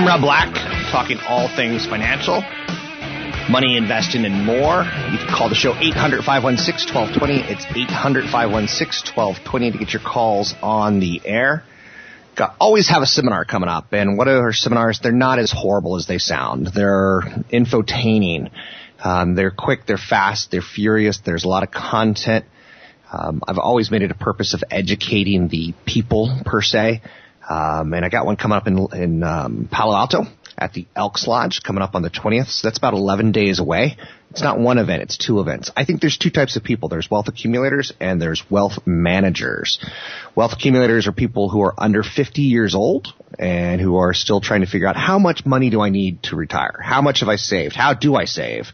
I'm Rob Black, talking all things financial, money investing, and more. You can call the show 800 516 1220. It's 800 516 1220 to get your calls on the air. Got, always have a seminar coming up, and what are seminars? They're not as horrible as they sound. They're infotaining. Um, they're quick, they're fast, they're furious. There's a lot of content. Um, I've always made it a purpose of educating the people per se. Um, and I got one coming up in, in um, Palo Alto at the Elks Lodge coming up on the 20th. So that's about 11 days away. It's not one event, it's two events. I think there's two types of people. There's wealth accumulators and there's wealth managers. Wealth accumulators are people who are under 50 years old and who are still trying to figure out how much money do I need to retire? How much have I saved? How do I save?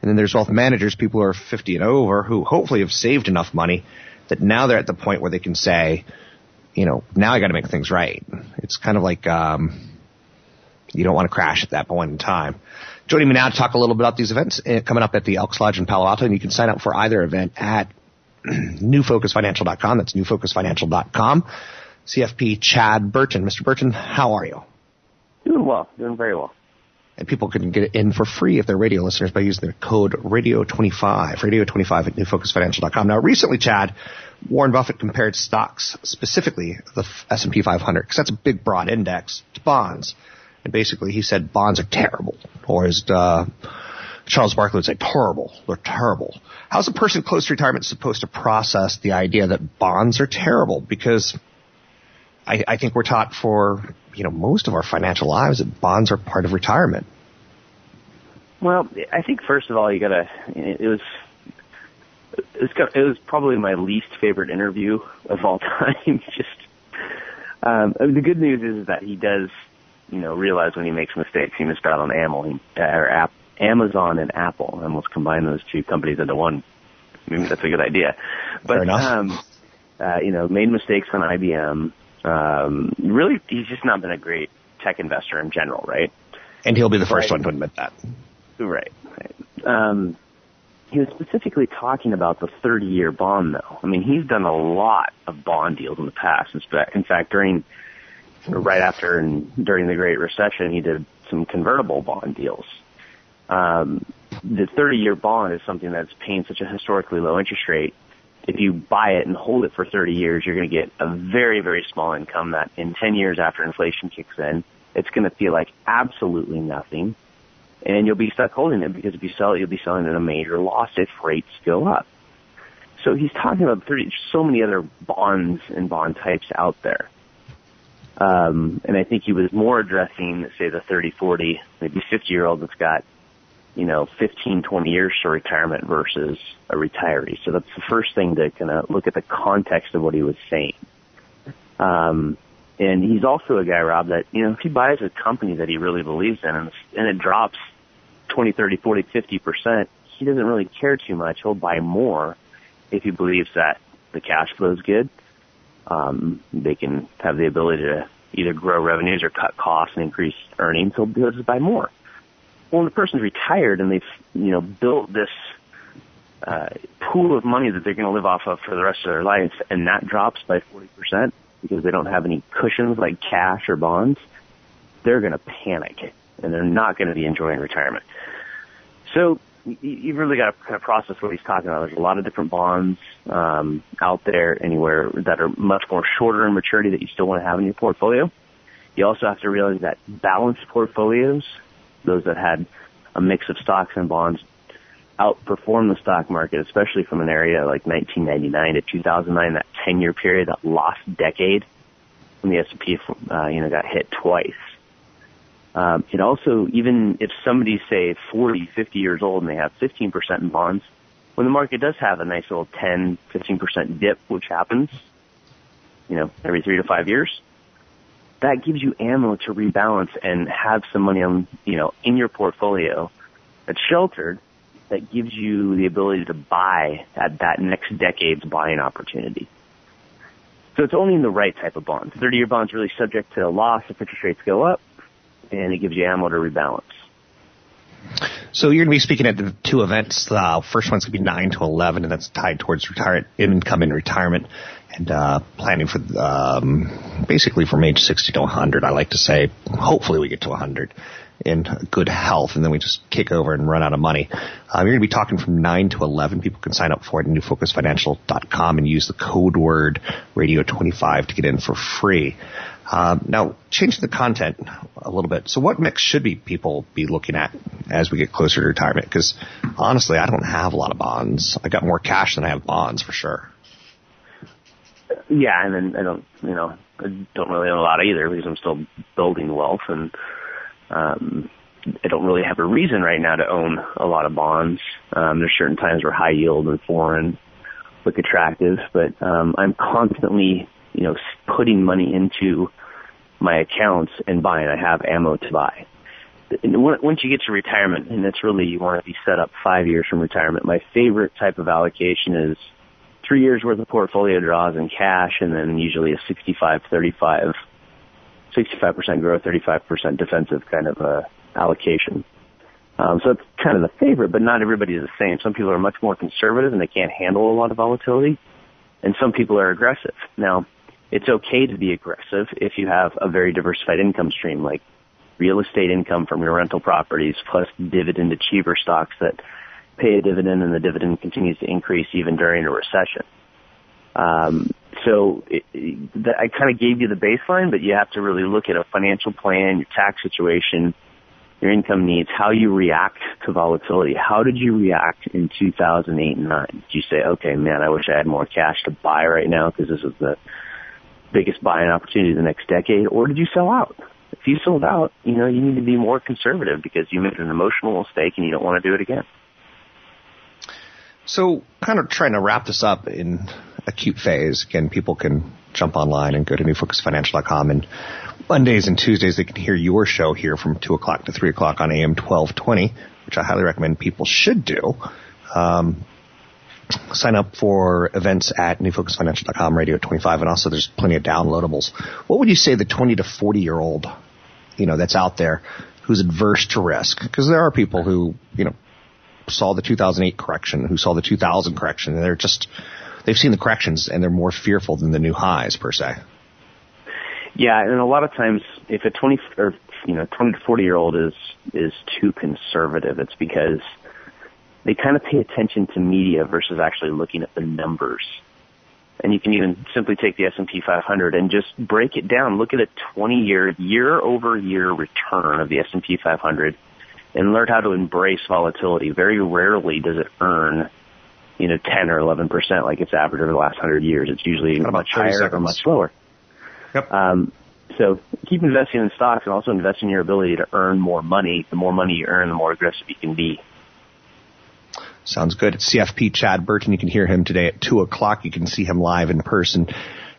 And then there's wealth managers, people who are 50 and over who hopefully have saved enough money that now they're at the point where they can say, you know, now I got to make things right. It's kind of like um, you don't want to crash at that point in time. Joining me now to talk a little bit about these events uh, coming up at the Elks Lodge in Palo Alto, and you can sign up for either event at newfocusfinancial.com. That's newfocusfinancial.com. CFP Chad Burton. Mr. Burton, how are you? Doing well. Doing very well. And people can get in for free if they're radio listeners by using the code radio25, radio25 at newfocusfinancial.com. Now, recently, Chad, Warren Buffett compared stocks, specifically the S&P 500, because that's a big broad index, to bonds. And basically he said bonds are terrible. Or as uh, Charles Barkley would say, terrible. They're terrible. How's a person close to retirement supposed to process the idea that bonds are terrible? Because I, I think we're taught for, you know, most of our financial lives that bonds are part of retirement. Well, I think first of all, you gotta, it was it was, it was probably my least favorite interview of all time. Just um, the good news is that he does, you know, realize when he makes mistakes. He missed out on Amazon or App, Amazon and Apple, and almost combine those two companies into one. Maybe that's a good idea. But Fair enough. um, uh, you know, made mistakes on IBM. Um, really, he's just not been a great tech investor in general, right? And he'll be the first Right. one to admit that. Right. right. Um, he was specifically talking about the 30-year bond, though. I mean, he's done a lot of bond deals in the past. In fact, during right after and during the Great Recession, he did some convertible bond deals. Um, the 30-year bond is something that's paying such a historically low interest rate. If you buy it and hold it for 30 years, you're going to get a very, very small income that in 10 years after inflation kicks in, it's going to feel like absolutely nothing and you'll be stuck holding it because if you sell it, you'll be selling at a major loss if rates go up. So he's talking about 30, so many other bonds and bond types out there. Um, and I think he was more addressing, say, the 30, 40, maybe 50 year old that's got, you know, 15, 20 years to retirement versus a retiree. So that's the first thing to kind of look at the context of what he was saying. Um, and he's also a guy, Rob, that, you know, if he buys a company that he really believes in and, and it drops 20, 30, 40, 50%, he doesn't really care too much. He'll buy more if he believes that the cash flow is good. Um, they can have the ability to either grow revenues or cut costs and increase earnings. So they'll just buy more. Well, the person's retired and they've you know built this uh, pool of money that they're going to live off of for the rest of their life, and that drops by 40% because they don't have any cushions like cash or bonds, they're going to panic and they're not going to be enjoying retirement. So you've really got to kind of process what he's talking about. There's a lot of different bonds um, out there anywhere that are much more shorter in maturity that you still want to have in your portfolio. You also have to realize that balanced portfolios, those that had a mix of stocks and bonds, outperformed the stock market, especially from an area like 1999 to 2009, that 10-year period, that lost decade when the S&P, uh, you know, got hit twice. Um, it also, even if somebody's say 40, 50 years old and they have 15% in bonds, when the market does have a nice little 10, 15% dip, which happens, you know, every three to five years, that gives you ammo to rebalance and have some money on, you know, in your portfolio that's sheltered that gives you the ability to buy at that next decade's buying opportunity. So it's only in the right type of bonds. 30 year bonds really subject to loss if interest rates go up and it gives you ammo to rebalance. So you're going to be speaking at the two events. The uh, first one's going to be 9 to 11, and that's tied towards retirement, income in retirement, and uh, planning for um, basically from age 60 to 100. I like to say, hopefully we get to 100 in good health, and then we just kick over and run out of money. Um, you're going to be talking from 9 to 11. People can sign up for it at newfocusfinancial.com and use the code word radio25 to get in for free. Um, now, changing the content a little bit. So, what mix should be people be looking at as we get closer to retirement? Because honestly, I don't have a lot of bonds. I got more cash than I have bonds for sure. Yeah, and then I don't, you know, I don't really own a lot either because I'm still building wealth, and um, I don't really have a reason right now to own a lot of bonds. Um, there's certain times where high yield and foreign look attractive, but um, I'm constantly, you know, putting money into my accounts and buying. I have ammo to buy. Once you get to retirement, and it's really you want to be set up five years from retirement. My favorite type of allocation is three years worth of portfolio draws in cash, and then usually a 65, 35, 65% growth, 35% defensive kind of uh, allocation. Um, so it's kind of the favorite, but not everybody is the same. Some people are much more conservative and they can't handle a lot of volatility, and some people are aggressive. Now, it's okay to be aggressive if you have a very diversified income stream like real estate income from your rental properties plus dividend achiever stocks that pay a dividend and the dividend continues to increase even during a recession. Um, so it, it, I kind of gave you the baseline, but you have to really look at a financial plan, your tax situation, your income needs, how you react to volatility. How did you react in 2008 and 9? Did you say, okay, man, I wish I had more cash to buy right now because this is the biggest buying opportunity of the next decade, or did you sell out? If you sold out, you know, you need to be more conservative because you made an emotional mistake and you don't want to do it again. So, kind of trying to wrap this up in a cute phase. Again, people can jump online and go to newfocusfinancial.com and Mondays and Tuesdays they can hear your show here from 2 o'clock to 3 o'clock on AM 1220, which I highly recommend people should do. Um, sign up for events at newfocusfinancial.com, Radio 25, and also there's plenty of downloadables. What would you say the 20 to 40 year old, you know, that's out there who's adverse to risk? Because there are people who, you know, saw the 2008 correction, who saw the 2000 correction, and they're just, they've seen the corrections and they're more fearful than the new highs per se. Yeah, and a lot of times if a 20 or, you know, 20 to 40 year old is, is too conservative, it's because they kind of pay attention to media versus actually looking at the numbers. And you can even simply take the S&P 500 and just break it down. Look at a 20-year, year-over-year return of the S&P 500 and learn how to embrace volatility. Very rarely does it earn, you know, 10 or 11% like it's averaged over the last 100 years. It's usually much higher seconds. or much lower. Yep. Um, so keep investing in stocks and also invest in your ability to earn more money. The more money you earn, the more aggressive you can be. Sounds good. It's CFP Chad Burton. You can hear him today at 2 o'clock. You can see him live in person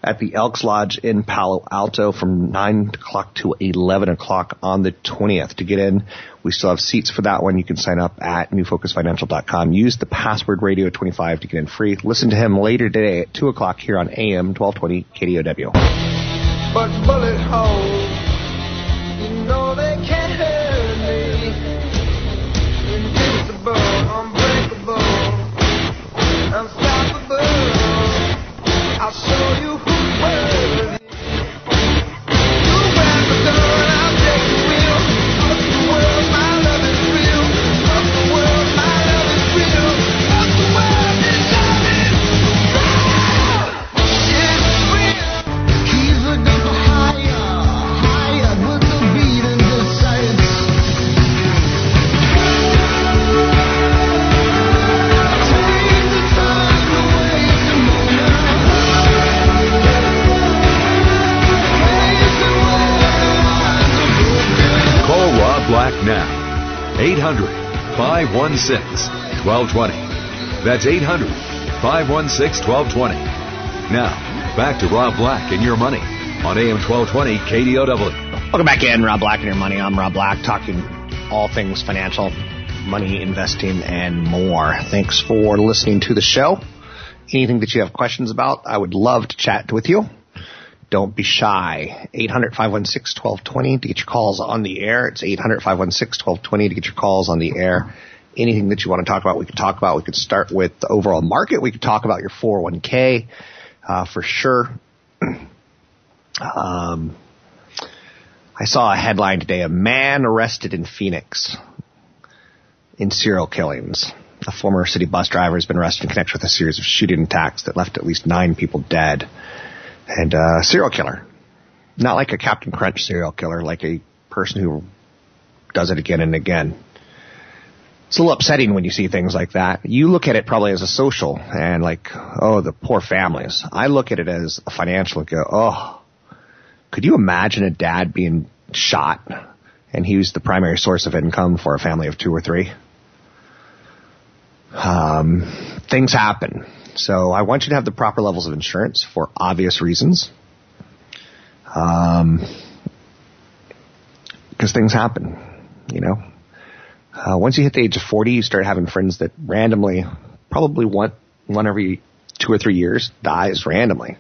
at the Elks Lodge in Palo Alto from 9 o'clock to 11 o'clock on the 20th. To get in, we still have seats for that one. You can sign up at newfocusfinancial.com. Use the password radio25 to get in free. Listen to him later today at 2 o'clock here on AM 1220 KDOW. But bullet holes, 516 1220. That's 800 516 1220. Now, back to Rob Black and your money on AM 1220 KDOW. Welcome back in, Rob Black and your money. I'm Rob Black, talking all things financial, money, investing, and more. Thanks for listening to the show. Anything that you have questions about, I would love to chat with you. Don't be shy. 800-516-1220 to get your calls on the air. It's 800-516-1220 to get your calls on the air. Anything that you want to talk about, we can talk about. We could start with the overall market. We could talk about your 401k, uh, for sure. um, I saw a headline today, a man arrested in Phoenix in serial killings. A former city bus driver has been arrested in connection with a series of shooting attacks that left at least nine people dead. And uh, a serial killer. Not like a Captain Crunch serial killer, like a person who does it again and again. It's a little upsetting when you see things like that. You look at it probably as a social and like, oh, the poor families. I look at it as a financial and go, oh, could you imagine a dad being shot and he was the primary source of income for a family of two or three? Um, things happen. So I want you to have the proper levels of insurance for obvious reasons. Um, because things happen, you know. Uh, once you hit the age of 40, you start having friends that randomly, probably one, one every two or three years, dies randomly.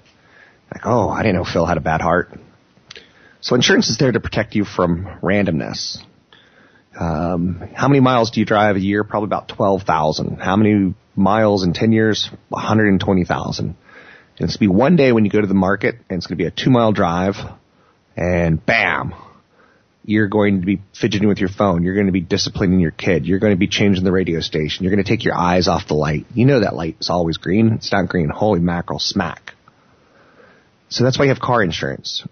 Like, oh, I didn't know Phil had a bad heart. So insurance is there to protect you from randomness. Um, how many miles do you drive a year? Probably about 12,000. How many miles in 10 years? 120,000. And it's going to be one day when you go to the market and it's going to be a two mile drive and bam, you're going to be fidgeting with your phone. You're going to be disciplining your kid. You're going to be changing the radio station. You're going to take your eyes off the light. You know that light is always green. It's not green. Holy mackerel, smack. So that's why you have car insurance.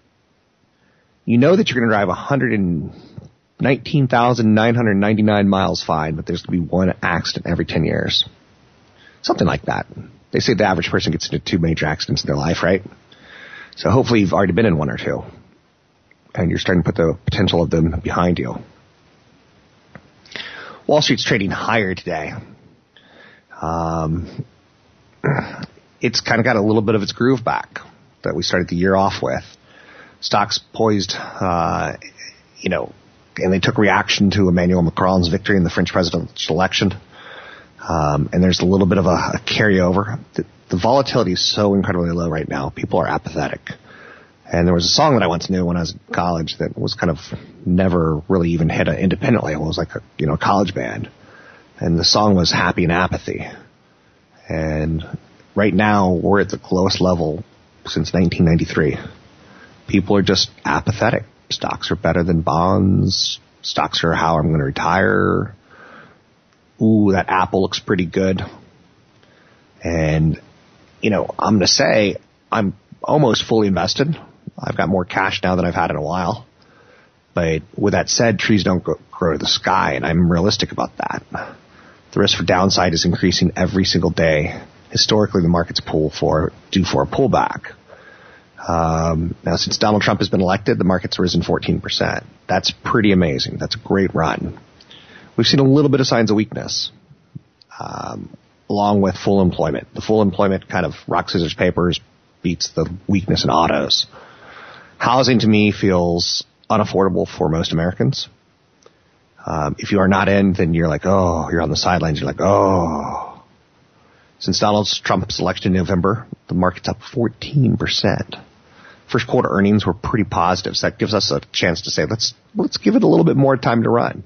You know that you're going to drive 119,999 miles fine, but there's going to be one accident every 10 years. Something like that. They say the average person gets into two major accidents in their life, right? So hopefully you've already been in one or two. And you're starting to put the potential of them behind you. Wall Street's trading higher today. Um, it's kind of got a little bit of its groove back that we started the year off with. Stocks poised, uh, you know, and they took reaction to Emmanuel Macron's victory in the French presidential election. Um, and there's a little bit of a, a carryover. The, the volatility is so incredibly low right now. People are apathetic. And there was a song that I once knew when I was in college that was kind of never really even hit an independent label. It was like a, you know, a college band. And the song was Happy and Apathy. And right now we're at the lowest level since 1993. People are just apathetic. Stocks are better than bonds. Stocks are how I'm going to retire. Ooh, that Apple looks pretty good. And, you know, I'm going to say I'm almost fully invested. I've got more cash now than I've had in a while. But with that said, trees don't grow to the sky, and I'm realistic about that. The risk for downside is increasing every single day. Historically, the market's pull for due for a pullback. Um, now, since Donald Trump has been elected, the market's risen 14%. That's pretty amazing. That's a great run. We've seen a little bit of signs of weakness, um, along with full employment. The full employment kind of rock scissors papers beats the weakness in autos. Housing to me feels unaffordable for most Americans. Um, if you are not in, then you're like, oh, you're on the sidelines. You're like, oh. Since Donald Trump's election in November, the market's up 14%. First quarter earnings were pretty positive, so that gives us a chance to say, let's, let's give it a little bit more time to run.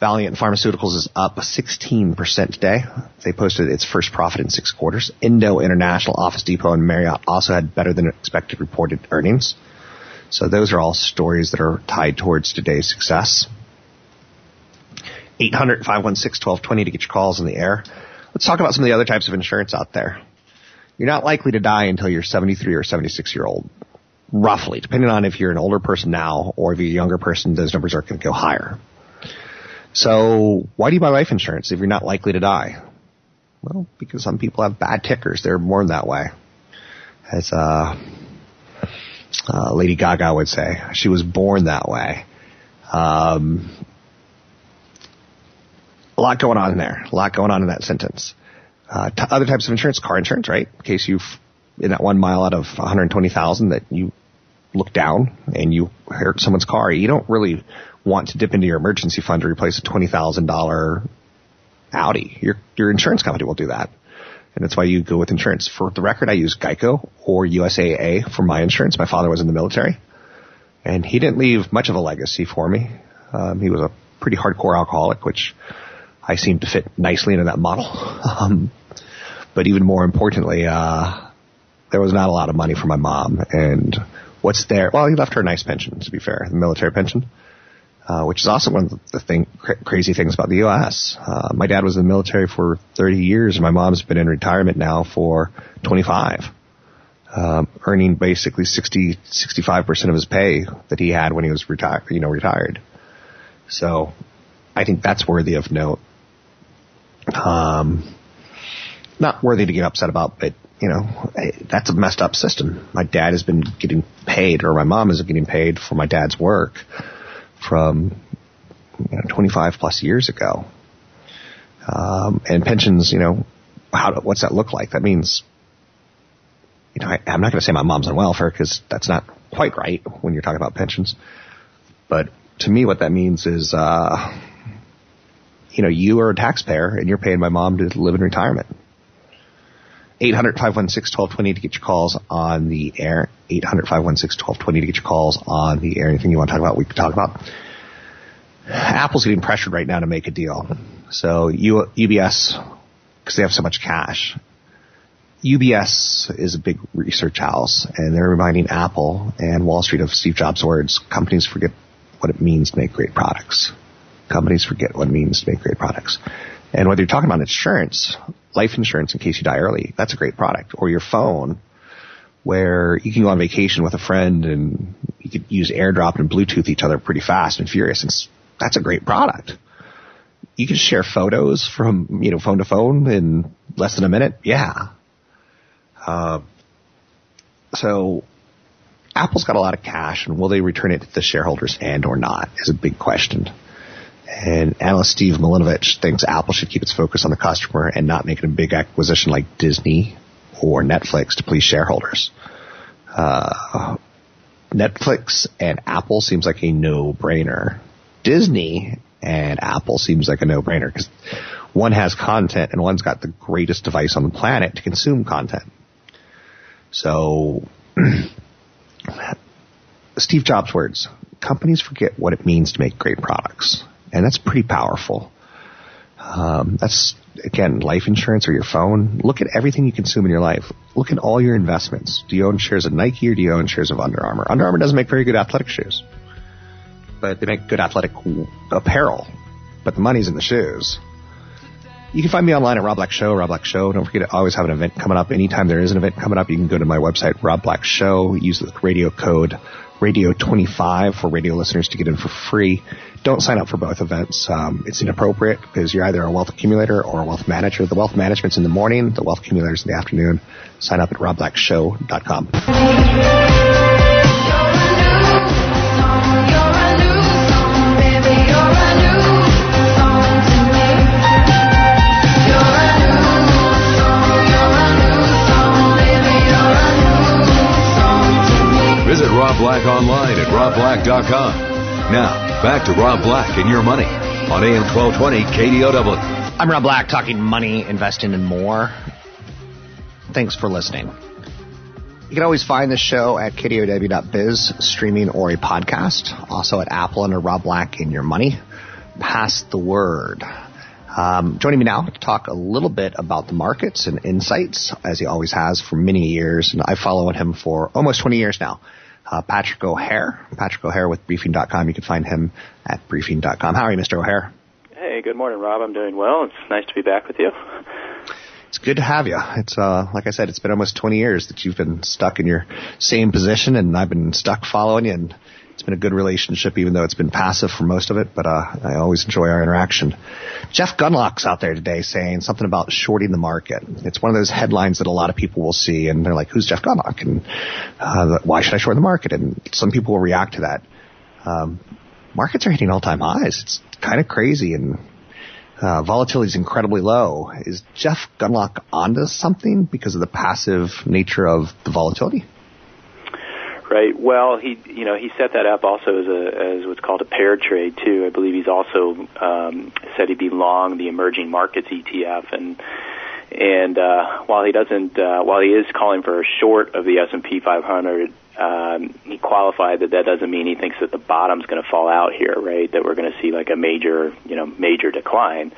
Valeant Pharmaceuticals is up 16% today. They posted its first profit in six quarters. Endo International, Office Depot, and Marriott also had better than expected reported earnings. So those are all stories that are tied towards today's success. 800-516-1220 to get your calls in the air. Let's talk about some of the other types of insurance out there. You're not likely to die until you're 73 or 76 year old. Roughly, depending on if you're an older person now or if you're a younger person, those numbers are going to go higher. So why do you buy life insurance if you're not likely to die? Well, because some people have bad tickers. They're born that way. As uh, uh, Lady Gaga would say, she was born that way. Um, a lot going on there. A lot going on in that sentence. Uh, t- other types of insurance, car insurance, right? In case you've in that one mile out of 120,000 that you look down and you hurt someone's car, you don't really want to dip into your emergency fund to replace a $20,000 Audi. Your, your insurance company will do that. And that's why you go with insurance. For the record, I use Geico or USAA for my insurance. My father was in the military and he didn't leave much of a legacy for me. Um, he was a pretty hardcore alcoholic, which I seem to fit nicely into that model. Um, but even more importantly, uh, there was not a lot of money for my mom and what's there? Well, he left her a nice pension, to be fair, the military pension. Uh, which is also one of the thing, cra- crazy things about the U.S. Uh, my dad was in the military for 30 years, and my mom's been in retirement now for 25, um, earning basically 60, 65 percent of his pay that he had when he was retired, you know, retired. So, I think that's worthy of note. Um, not worthy to get upset about, but you know, that's a messed up system. My dad has been getting paid, or my mom is getting paid for my dad's work from you know, 25 plus years ago. Um, and pensions, you know, how what's that look like? That means, you know, I, I'm not going to say my mom's on welfare because that's not quite right when you're talking about pensions. But to me, what that means is, uh, you know, you are a taxpayer and you're paying my mom to live in retirement. 800-516-1220 to get your calls on the air. 800-516-1220 to get your calls on the air. Anything you want to talk about, we can talk about. Apple's getting pressured right now to make a deal. So U- UBS, because they have so much cash, UBS is a big research house, and they're reminding Apple and Wall Street of Steve Jobs' words: "Companies forget what it means to make great products. Companies forget what it means to make great products." And whether you're talking about insurance, life insurance in case you die early, that's a great product, or your phone, where you can go on vacation with a friend and you could use AirDrop and Bluetooth each other pretty fast and furious. And that's a great product. You can share photos from, you know, phone to phone in less than a minute. Yeah. Uh, so Apple's got a lot of cash and will they return it to the shareholders and or not is a big question. And analyst Steve Milunovich thinks Apple should keep its focus on the customer and not make a big acquisition like Disney or Netflix to please shareholders. Uh, Netflix and Apple seems like a no-brainer. Disney and Apple seems like a no-brainer because one has content and one's got the greatest device on the planet to consume content. So, Steve Jobs' words, companies forget what it means to make great products. And that's pretty powerful. Um, that's, again, life insurance or your phone. Look at everything you consume in your life. Look at all your investments. Do you own shares of Nike or do you own shares of Under Armour? Under Armour doesn't make very good athletic shoes. But they make good athletic apparel. But the money's in the shoes. You can find me online at Rob Black Show, Rob Black Show. Don't forget to always have an event coming up. Anytime there is an event coming up, you can go to my website, Rob Black Show, use the radio code radio25 for radio listeners to get in for free. Don't sign up for both events. Um, it's inappropriate because you're either a wealth accumulator or a wealth manager. The wealth management's in the morning, the wealth accumulator's in the afternoon. Sign up at robblackshow.com. Visit Rob Black online at robblack.com. Now, back to Rob Black and your money on AM 1220 KDOW. I'm Rob Black, talking money, investing, and more. Thanks for listening. You can always find the show at kdow.biz, streaming or a podcast. Also at Apple under Rob Black in Your Money. Pass the word. Um, joining me now to talk a little bit about the markets and insights, as he always has for many years, and I've followed him for almost 20 years now. Uh, Patrick O'Hare, Patrick O'Hare with Briefing.com. You can find him at Briefing.com. How are you, Mr. O'Hare? Hey, good morning, Rob. I'm doing well. It's nice to be back with you. It's good to have you. It's uh, like I said, it's been almost 20 years that you've been stuck in your same position, and I've been stuck following you. And it's been a good relationship, even though it's been passive for most of it. But uh, I always enjoy our interaction. Jeff Gundlach's out there today saying something about shorting the market. It's one of those headlines that a lot of people will see, and they're like, "Who's Jeff Gundlach? and uh, "Why should I short the market?" And some people will react to that. Um, markets are hitting all-time highs. It's kind of crazy, and uh, volatility is incredibly low. Is Jeff Gundlach onto something because of the passive nature of the volatility? Right. Well, he you know he set that up also as a as what's called a paired trade too. I believe he's also um, said he'd be long the emerging markets ETF and and uh, while he doesn't uh, while he is calling for a short of the S and P 500. Um, he qualified that that doesn't mean he thinks that the bottom's going to fall out here, right? That we're going to see like a major, you know, major decline.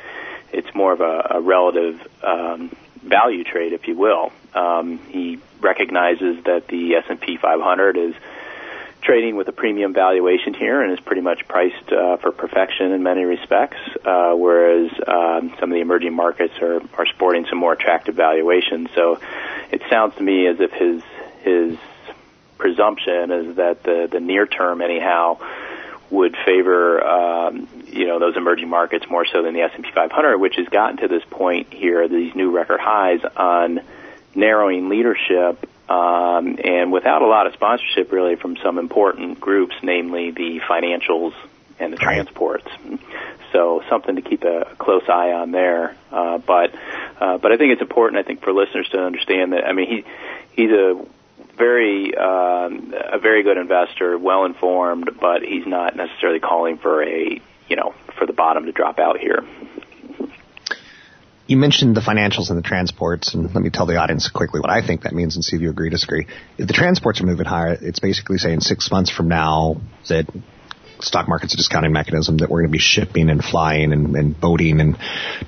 It's more of a, a relative um, value trade, if you will. Um, he recognizes that the S&P 500 is trading with a premium valuation here and is pretty much priced uh, for perfection in many respects, uh, whereas um, some of the emerging markets are, are sporting some more attractive valuations. So it sounds to me as if his his presumption is that the the near term anyhow would favor um, you know those emerging markets more so than the S&P 500, which has gotten to this point here, these new record highs on narrowing leadership um, and without a lot of sponsorship really from some important groups, namely the financials and the transports. So something to keep a close eye on there. Uh, but uh, but I think it's important. I think for listeners to understand that. I mean, he he's a very um, a very good investor, well informed, but he's not necessarily calling for a you know for the bottom to drop out here. You mentioned the financials and the transports, and let me tell the audience quickly what I think that means and see if you agree or disagree. If the transports are moving higher, it's basically saying six months from now that stock market's a discounting mechanism that we're going to be shipping and flying and, and boating and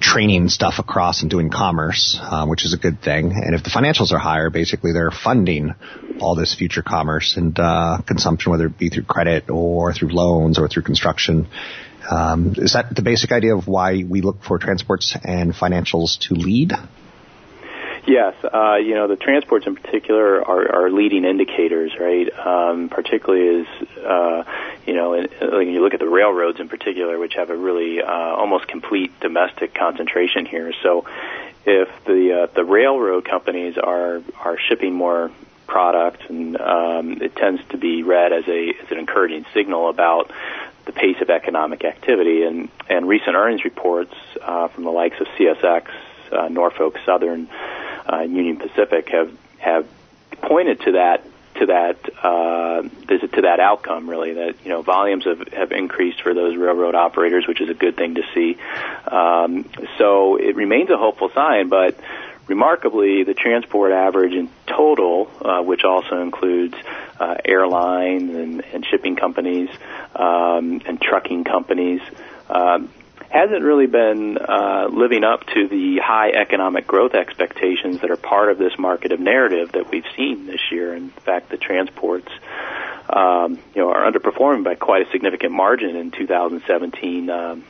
training stuff across and doing commerce, uh, which is a good thing. And if the financials are higher, basically they're funding all this future commerce and uh, consumption, whether it be through credit or through loans or through construction. Um, is that the basic idea of why we look for transports and financials to lead? Yes, uh, you know the transports in particular are, are leading indicators, right? Um, particularly as uh, you know, when you look at the railroads in particular, which have a really uh, almost complete domestic concentration here. So, if the uh, the railroad companies are are shipping more product, and um, it tends to be read as a as an encouraging signal about the pace of economic activity. And and recent earnings reports uh, from the likes of CSX, uh, Norfolk Southern, uh, Union Pacific have have pointed to that to that uh, to that outcome really that you know volumes have, have increased for those railroad operators which is a good thing to see. Um, so it remains a hopeful sign but remarkably the transport average in total uh, which also includes uh, airlines and, and shipping companies um, and trucking companies um, hasn't really been uh, living up to the high economic growth expectations that are part of this market of narrative that we've seen this year. In fact, the transports, um, you know, are underperforming by quite a significant margin in 2017. Um,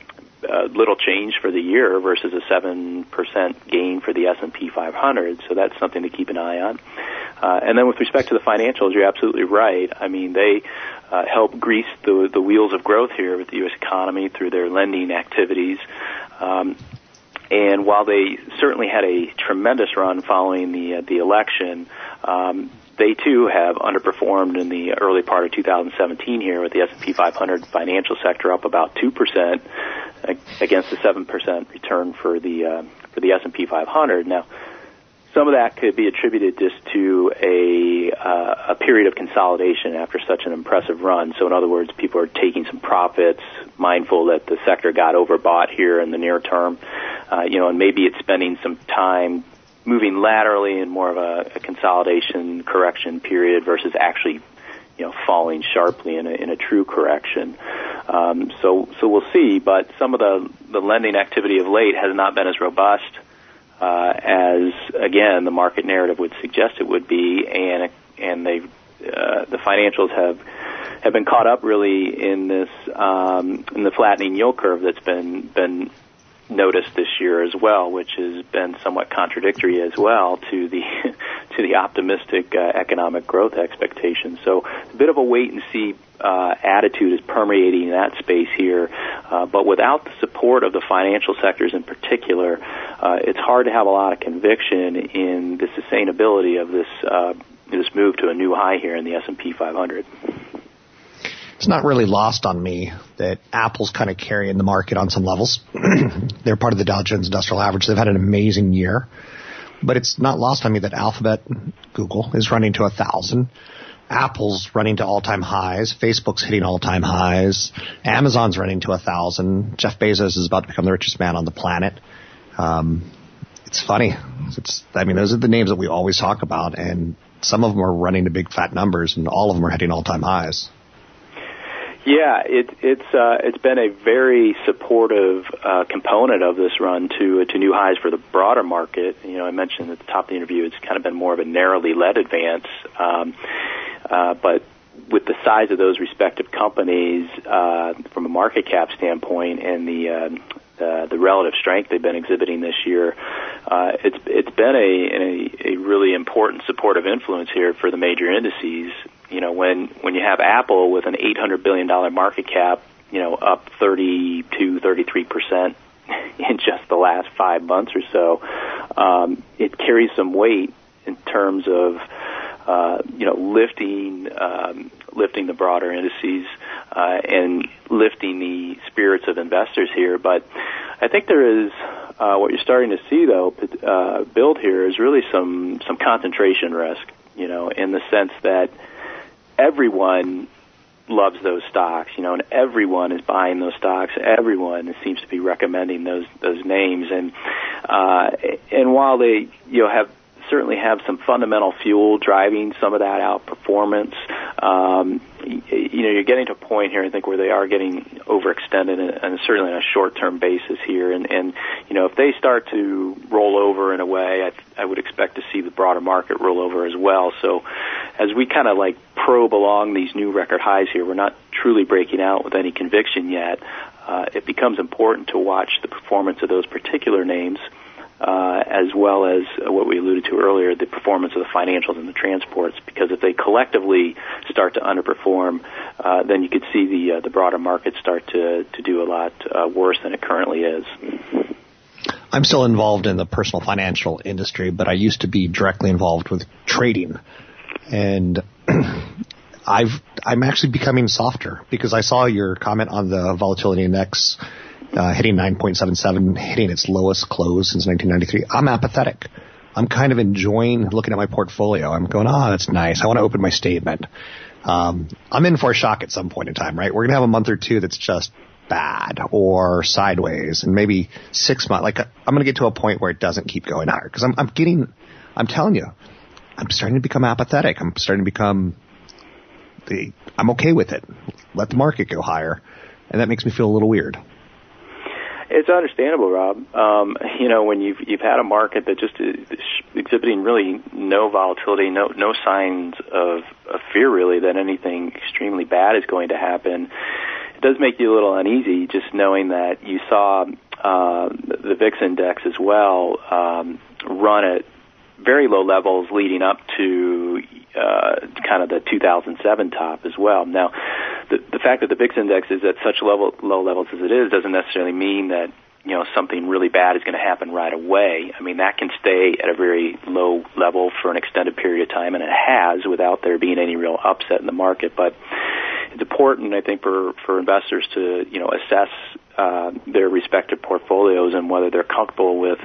uh, little change for the year versus a seven percent gain for the S and P 500. So that's something to keep an eye on. Uh, and then with respect to the financials, you're absolutely right. I mean, they uh, help grease the the wheels of growth here with the U.S. economy through their lending activities. Um, and while they certainly had a tremendous run following the uh, the election, um, they too have underperformed in the early part of 2017 here with the S&P 500 financial sector up about 2% against the 7% return for the uh, for the S&P 500. Now, some of that could be attributed just to a uh, a period of consolidation after such an impressive run. So, in other words, people are taking some profits, mindful that the sector got overbought here in the near term, uh, you know, and maybe it's spending some time moving laterally in more of a, a consolidation correction period versus actually you know falling sharply in a, in a true correction. Um, so so we'll see. But some of the the lending activity of late has not been as robust uh, as again the market narrative would suggest it would be, and and they uh, the financials have have been caught up really in this um, in the flattening yield curve that's been been noticed this year as well, which has been somewhat contradictory as well to the to the optimistic uh, economic growth expectations. So a bit of a wait and see uh, attitude is permeating that space here, uh, but without the support of the financial sectors in particular, uh, it's hard to have a lot of conviction in the sustainability of this uh, this move to a new high here in the S&P 500 it's not really lost on me that Apple's kind of carrying the market on some levels. They're part of the Dow Jones Industrial Average. They've had an amazing year. But it's not lost on me that Alphabet, Google, is running to a thousand. Apple's running to all-time highs. Facebook's hitting all-time highs. Amazon's running to a thousand. Jeff Bezos is about to become the richest man on the planet. Um, it's funny. It's, I mean, those are the names that we always talk about, and some of them are running to big fat numbers, and all of them are hitting all-time highs. Yeah, it, it's uh, it's been a very supportive uh, component of this run to to new highs for the broader market. You know, I mentioned at the top of the interview, it's kind of been more of a narrowly led advance, um, uh, but with the size of those respective companies uh, from a market cap standpoint and the uh, the, the relative strength they've been exhibiting this year, uh, it's it's been a, a a really important supportive influence here for the major indices you know, when when you have Apple with an 800 billion dollar market cap, you know, up 32, 33 percent in just the last five months or so, um, it carries some weight in terms of uh, you know lifting um, lifting the broader indices uh, and lifting the spirits of investors here. But I think there is uh, what you're starting to see though uh, build here is really some some concentration risk. You know, in the sense that everyone loves those stocks, you know, and everyone is buying those stocks. Everyone seems to be recommending those those names, and uh, and while they you know have certainly have some fundamental fuel driving some of that outperformance. Um, you know, you're getting to a point here, I think, where they are getting overextended, and, certainly on a short-term basis here. And, and you know, if they start to roll over in a way, I, I would expect to see the broader market roll over as well. So, as we kind of like probe along these new record highs here, we're not truly breaking out with any conviction yet. Uh, it becomes important to watch the performance of those particular names as well as what we alluded to earlier, the performance of the financials and the transports. Because if they collectively start to underperform, uh, then you could see the uh, the broader market start to to do a lot uh, worse than it currently is. I'm still involved in the personal financial industry, but I used to be directly involved with trading, and I've I'm actually becoming softer because I saw your comment on the volatility index uh, hitting 9.77, hitting its lowest close since 1993. I'm apathetic. I'm kind of enjoying looking at my portfolio. I'm going, oh, that's nice. I want to open my statement. Um, I'm in for a shock at some point in time, right? We're going to have a month or two that's just bad or sideways and maybe six months. Like I'm going to get to a point where it doesn't keep going higher because I'm, I'm getting, I'm telling you, I'm starting to become apathetic. I'm starting to become the, I'm okay with it. Let the market go higher. And that makes me feel a little weird. It's understandable, Rob. Um, you know, when you've you've had a market that just is exhibiting really no volatility, no no signs of, of fear really that anything extremely bad is going to happen, it does make you a little uneasy just knowing that you saw uh, the VIX index as well um, run at very low levels leading up to uh, kind of the 2007 top as well. Now, the, the fact that the VIX index is at such level, low levels as it is doesn't necessarily mean that you know something really bad is going to happen right away. I mean that can stay at a very low level for an extended period of time, and it has without there being any real upset in the market. But it's important, I think, for for investors to you know assess uh, their respective portfolios and whether they're comfortable with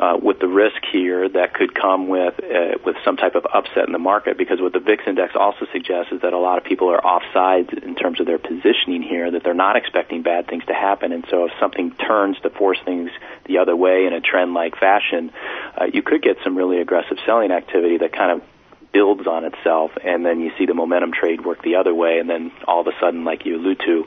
uh, with the risk here that could come with uh, with some type of upset in the market. Because what the VIX index also suggests is that a lot of people are offsides in terms of their positioning here, that they're not expecting bad things to happen, and so if something turns to force things the other way in a trend-like fashion, uh, you could get some really aggressive selling activity that kind of builds on itself, and then you see the momentum trade work the other way, and then all of a sudden, like you allude to,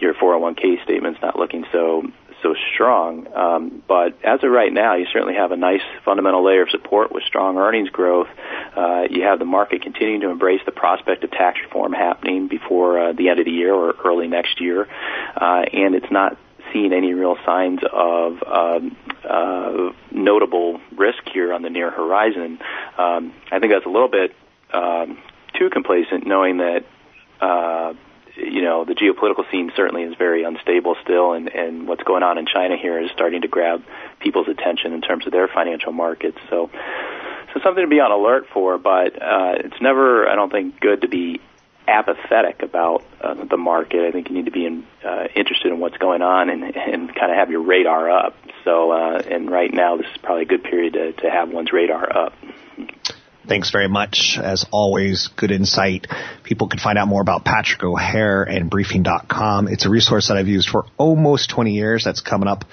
your 401k statement's not looking so so strong. Um, but as of right now, you certainly have a nice fundamental layer of support with strong earnings growth. Uh, you have the market continuing to embrace the prospect of tax reform happening before uh, the end of the year or early next year, uh, and it's not seeing any real signs of um, uh, notable risk here on the near horizon. Um, I think that's a little bit um, too complacent, knowing that. Uh, you know, the geopolitical scene certainly is very unstable still, and, and what's going on in China here is starting to grab people's attention in terms of their financial markets. So, so something to be on alert for, but uh, it's never, I don't think, good to be apathetic about uh, the market. I think you need to be in, uh, interested in what's going on and, and kind of have your radar up. So, uh, and right now, this is probably a good period to, to have one's radar up. Thanks very much. As always, good insight. People can find out more about Patrick O'Hare and briefing.com. It's a resource that I've used for almost 20 years. That's coming up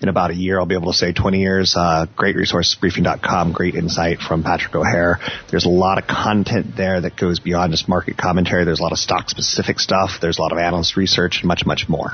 in about a year. I'll be able to say 20 years. Uh, great resource, briefing.com. Great insight from Patrick O'Hare. There's a lot of content there that goes beyond just market commentary. There's a lot of stock specific stuff. There's a lot of analyst research and much, much more.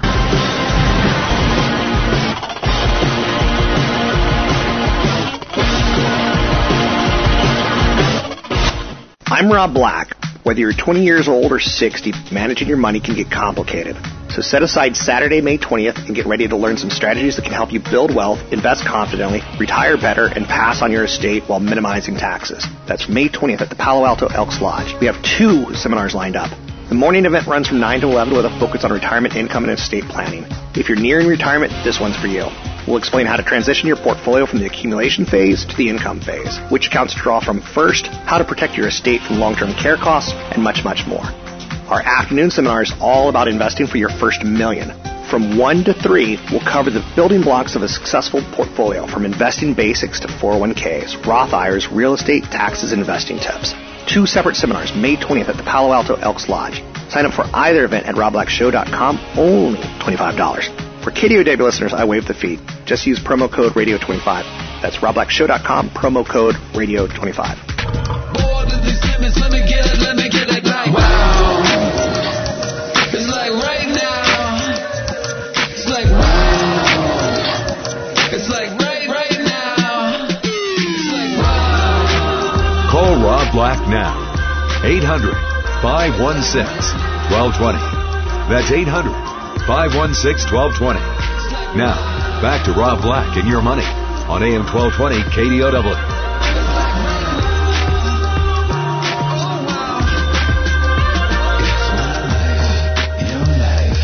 I'm Rob Black. Whether you're 20 years old or 60, managing your money can get complicated. So set aside Saturday, May 20th and get ready to learn some strategies that can help you build wealth, invest confidently, retire better, and pass on your estate while minimizing taxes. That's May 20th at the Palo Alto Elks Lodge. We have two seminars lined up. The morning event runs from 9 to 11 with a focus on retirement income and estate planning. If you're nearing retirement, this one's for you. We'll explain how to transition your portfolio from the accumulation phase to the income phase, which accounts to draw from first, how to protect your estate from long-term care costs, and much, much more. Our afternoon seminar is all about investing for your first million. From 1 to 3, we'll cover the building blocks of a successful portfolio from investing basics to 401ks, Roth IRAs, real estate, taxes, and investing tips. Two separate seminars, May 20th at the Palo Alto Elks Lodge. Sign up for either event at robblackshow.com, only $25. For KDOW listeners, I waive the fee. Just use promo code radio25. That's robblackshow.com, promo code radio25. It's like right now. It's like wow. It's like right, right now. It's like wow. Call Rob Black now. 800 516 1220. That's 800 516 1220. Now, back to Rob Black and your money on AM 1220 KDOW. Your life.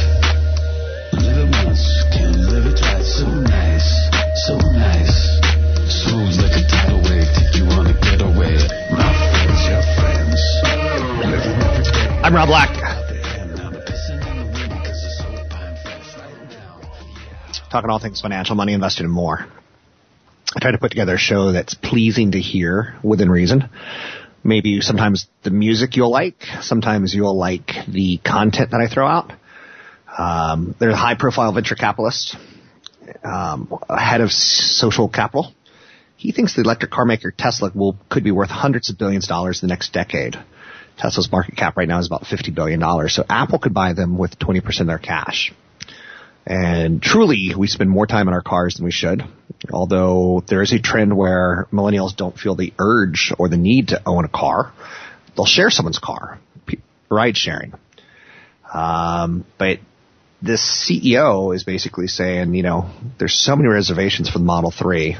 Live Talking all things financial, money, invested, and more. I try to put together a show that's pleasing to hear within reason. Maybe sometimes the music you'll like, sometimes you'll like the content that I throw out. Um, there's a high profile venture capitalist, um, head of social capital. He thinks the electric car maker Tesla will could be worth hundreds of billions of dollars in the next decade. Tesla's market cap right now is about $50 billion. So Apple could buy them with 20% of their cash. And truly, we spend more time in our cars than we should. Although there is a trend where millennials don't feel the urge or the need to own a car. They'll share someone's car. Ride sharing. Um, but this CEO is basically saying, you know, there's so many reservations for the Model 3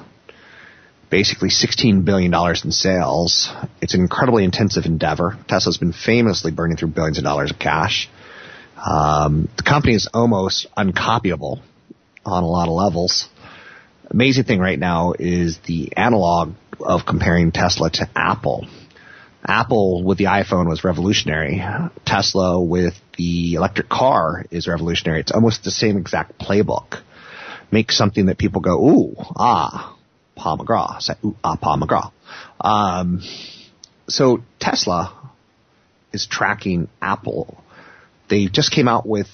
basically $16 billion in sales. It's an incredibly intensive endeavor. Tesla's been famously burning through billions of dollars of cash. Um, the company is almost uncopyable on a lot of levels. Amazing thing right now is the analog of comparing Tesla to Apple. Apple with the iPhone was revolutionary. Tesla with the electric car is revolutionary. It's almost the same exact playbook. Make something that people go, ooh, ah, Paul McGraw. Said, ooh, ah, Paul McGraw. Um, so Tesla is tracking Apple. They just came out with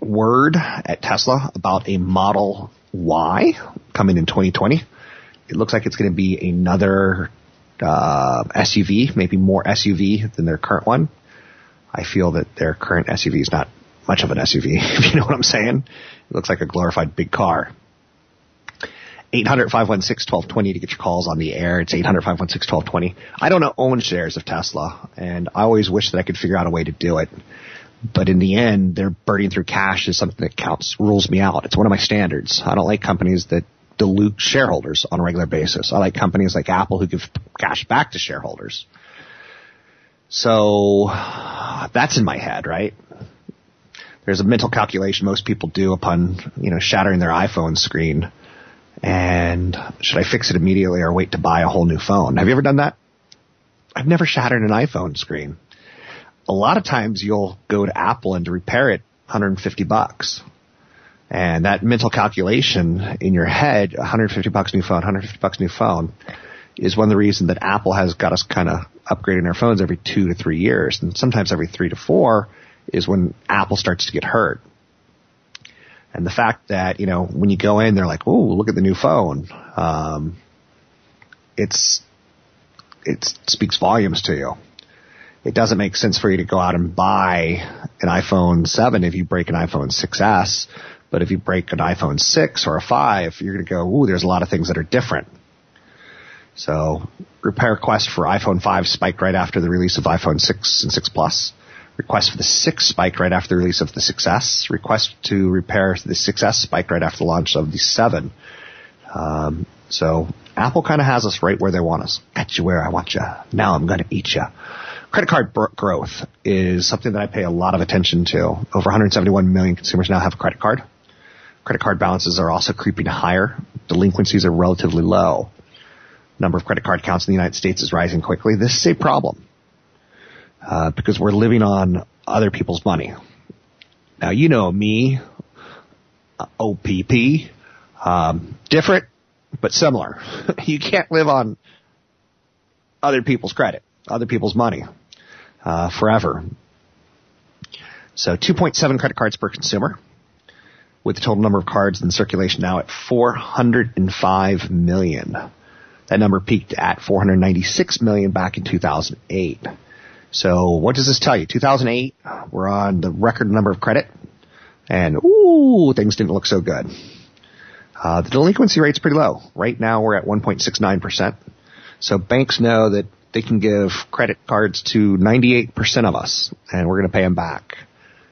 word at Tesla about a Model Y coming in 2020. It looks like it's going to be another uh, SUV, maybe more SUV than their current one. I feel that their current SUV is not much of an SUV, if you know what I'm saying. It looks like a glorified big car. 800-516-1220 to get your calls on the air. It's 800-516-1220. I don't own shares of Tesla, and I always wish that I could figure out a way to do it. But in the end, they're burning through cash is something that counts, rules me out. It's one of my standards. I don't like companies that dilute shareholders on a regular basis. I like companies like Apple who give cash back to shareholders. So that's in my head, right? There's a mental calculation most people do upon, you know, shattering their iPhone screen and should I fix it immediately or wait to buy a whole new phone? Have you ever done that? I've never shattered an iPhone screen. A lot of times you'll go to Apple and to repair it, 150 bucks. And that mental calculation in your head, 150 bucks new phone, 150 bucks new phone, is one of the reasons that Apple has got us kind of upgrading our phones every two to three years, and sometimes every three to four is when Apple starts to get hurt. And the fact that, you know, when you go in, they're like, oh, look at the new phone. Um, it's, it speaks volumes to you. It doesn't make sense for you to go out and buy an iPhone 7 if you break an iPhone 6S. But if you break an iPhone 6 or a 5, you're going to go, ooh, there's a lot of things that are different. So repair request for iPhone 5 spiked right after the release of iPhone 6 and 6 Plus. Request for the 6 spiked right after the release of the 6S. Request to repair the 6S spiked right after the launch of the 7. Um, so Apple kind of has us right where they want us. Got you where I want you. Now I'm going to eat you. Credit card br- growth is something that I pay a lot of attention to. Over 171 million consumers now have a credit card. Credit card balances are also creeping higher. Delinquencies are relatively low. Number of credit card accounts in the United States is rising quickly. This is a problem uh, because we're living on other people's money. Now you know me, uh, OPP, um, different but similar. you can't live on other people's credit, other people's money uh, forever. So 2.7 credit cards per consumer, with the total number of cards in circulation now at 405 million. That number peaked at 496 million back in 2008. So what does this tell you? 2008, we're on the record number of credit, and ooh, things didn't look so good. Uh, the delinquency rate's pretty low. Right now, we're at 1.69%. So banks know that they can give credit cards to 98% of us, and we're going to pay them back.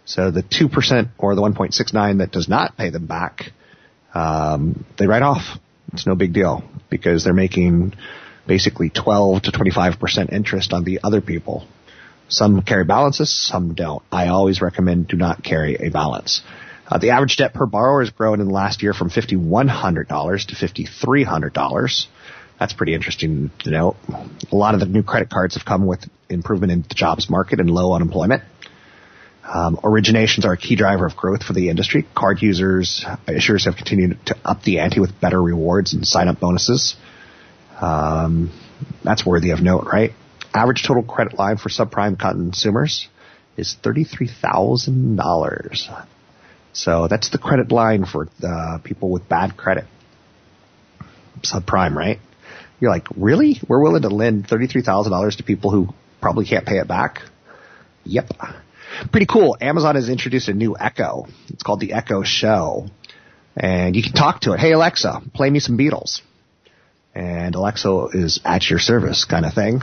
So the 2% or the 1.69 that does not pay them back, um, they write off. It's no big deal because they're making basically 12 to 25% interest on the other people. Some carry balances, some don't. I always recommend do not carry a balance. Uh, the average debt per borrower has grown in the last year from $5,100 to $5,300. That's pretty interesting to note. A lot of the new credit cards have come with improvement in the jobs market and low unemployment. Um, originations are a key driver of growth for the industry. Card users, issuers have continued to up the ante with better rewards and sign-up bonuses. Um, that's worthy of note, right? Average total credit line for subprime consumers is $33,000. So that's the credit line for uh, people with bad credit. Subprime, right? You're like, really? We're willing to lend $33,000 to people who probably can't pay it back? Yep. Pretty cool. Amazon has introduced a new Echo. It's called the Echo Show. And you can talk to it. Hey Alexa, play me some Beatles. And Alexa is at your service kind of thing.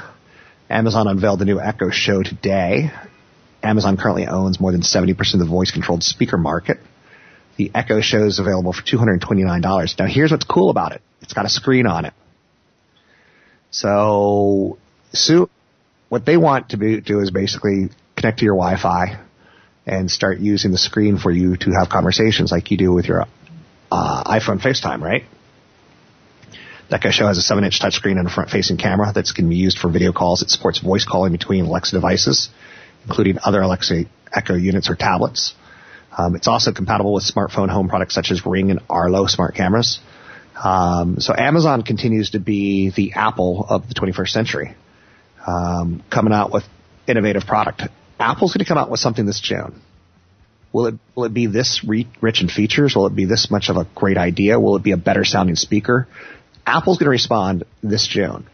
Amazon unveiled the new Echo Show today. Amazon currently owns more than 70% of the voice controlled speaker market. The Echo Show is available for $229. Now here's what's cool about it. It's got a screen on it. So, so what they want to be, do is basically connect to your Wi-Fi and start using the screen for you to have conversations like you do with your uh, iPhone FaceTime, right? That Echo Show has a 7-inch touchscreen and a front-facing camera that's to be used for video calls. It supports voice calling between Alexa devices, including other Alexa Echo units or tablets. Um, it's also compatible with smartphone home products such as Ring and Arlo smart cameras. Um, so Amazon continues to be the Apple of the 21st century, um, coming out with innovative product. Apple's going to come out with something this June. Will it will it be this re- rich in features? Will it be this much of a great idea? Will it be a better sounding speaker? Apple's going to respond this June,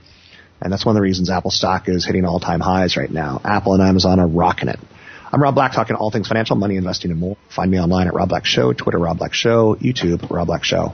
and that's one of the reasons Apple stock is hitting all time highs right now. Apple and Amazon are rocking it. I'm Rob Black, talking all things financial, money, investing, and more. Find me online at Rob Black Show, Twitter Rob Black Show, YouTube Rob Black Show.